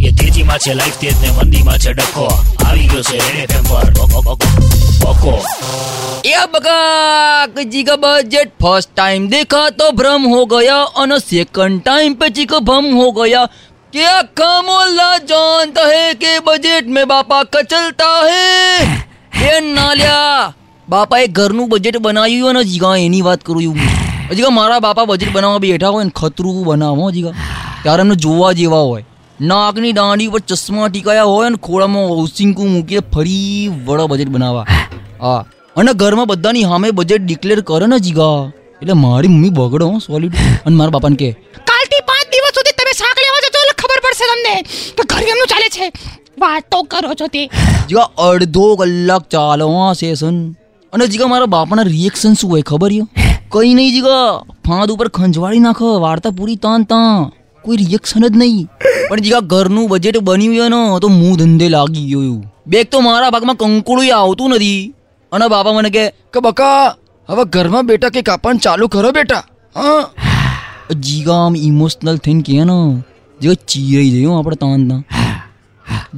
એ તેજીમાં છે લાઈફ તેજ ને મંદીમાં છે ડખો આવી ગયો છે રેડ એફએમ પર બકો એ બકા જીગા बजट फर्स्ट टाइम देखा तो भ्रम हो गया और सेकंड टाइम पे जीगा भम हो गया क्या का मोहल्ला जानता है कि बजट में बापा कचलता है એ નાલ્યા બાપાએ ઘરનું બજેટ બનાવ્યું અને જીગા એની વાત કરું છું જીગા મારા બાપા બજેટ બનાવવા બેઠા હોય ને ખતરું બનાવો જીગા ત્યારે એમને જોવા જેવા હોય. નાકની દાંડી પર ચશ્મા ટીકાયા હોય અને ખોળામાં ઓસિંકું મૂકીને ફરી વડા બજેટ બનાવવા. હા? અને ઘરમાં બધાની સામે બજેટ ડિક્લેર કરે ને જીગા. એટલે મારી મમ્મી બગડો સોલિડ અને મારા બાપાને કે કાલથી પાંચ દિવસ સુધી તમે શાક લેવા જતો એટલે ખબર પડશે તમને કે ઘર કેમનું ચાલે છે. વાતો કરો છો તે. જીગા અડધો કલાક ચાલો આ સેશન અને જીગા મારા બાપાના રિએક્શન શું હોય ખબર યો? કઈ નહીં જીગા. ફાંદ ઉપર ખંજવાળી નાખો વાર્તા પૂરી તાન તાં કોઈ રિએક્શન જ નહીં. પણ જીગા ઘરનું બજેટ બન્યું છે ને, તો મું ધંધે લાગી ગયો બેગ તો મારા ભાગમાં કંકુડું આવતું નથી. અને બાપા મને કે કે બકા, હવે ઘરમાં બેટા કે કાપવાનું ચાલુ કરો બેટા. હા? જીગા આમ ઇમોશનલ થઈને કે ને, જીગા ચીરાઈ જયો આપણે તાન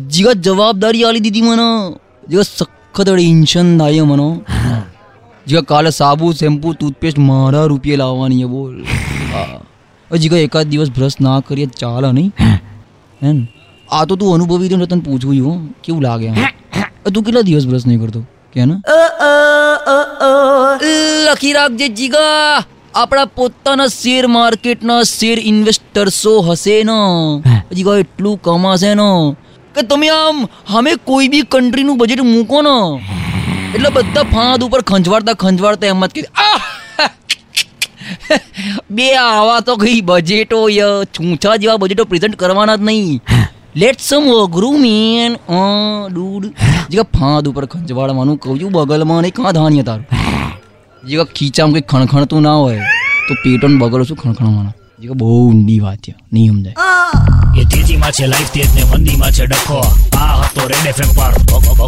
જીગા જવાબદારી આલી દીધી મને. જીગા સખત ટેન્શન થાય મને. જીગા કાલે સાબુ, શેમ્પુ ટૂથપેસ્ટ મારા રૂપિયે લાવવાની બોલ. હા. હવે કોઈ એકાદ દિવસ બ્રશ ના કરીએ ચાલે નહીં. હે? આ તો તું અનુભવી રહ્યો તને પૂછવું હો. કેવું લાગે તું કેટલા દિવસ બ્રશ નહીં કરતો? કે લખી રાખજે જીગા. આપણા પોતાના શેર માર્કેટના શેર ઇન્વેસ્ટર્સો હશે ને. કહો એટલું કમાશે ને. કે તમે આમ અમે કોઈ બી કન્ટ્રીનું બજેટ મૂકો ને. એટલે બધા ફાંદ ઉપર ખંજવાડતા ખંજવાડતા એમ જ કે "આહ! બે આવા તો કઈ બજેટો ય છૂછા જેવા બજેટો પ્રેઝન્ટ કરવાના જ નહીં. લેટ સમ અઘરું મેન ડૂડ જે ફાંદ ઉપર ખંજવાળવાનું કહું છું બગલમાં નહીં કાં ધાન્ય તારું? જે ખીચામાં કંઈ ખણખણતું ના હોય તો પેટોન બગડો શું ખણખણવાના. જીગા બહુ ઊંડી વાત છે નહીં સમજાય. એ તેજીમાં છે લાઈફ તેજ ને મંદીમાં છે ડખો. આ હતો રેડ એફએમ પર. બકો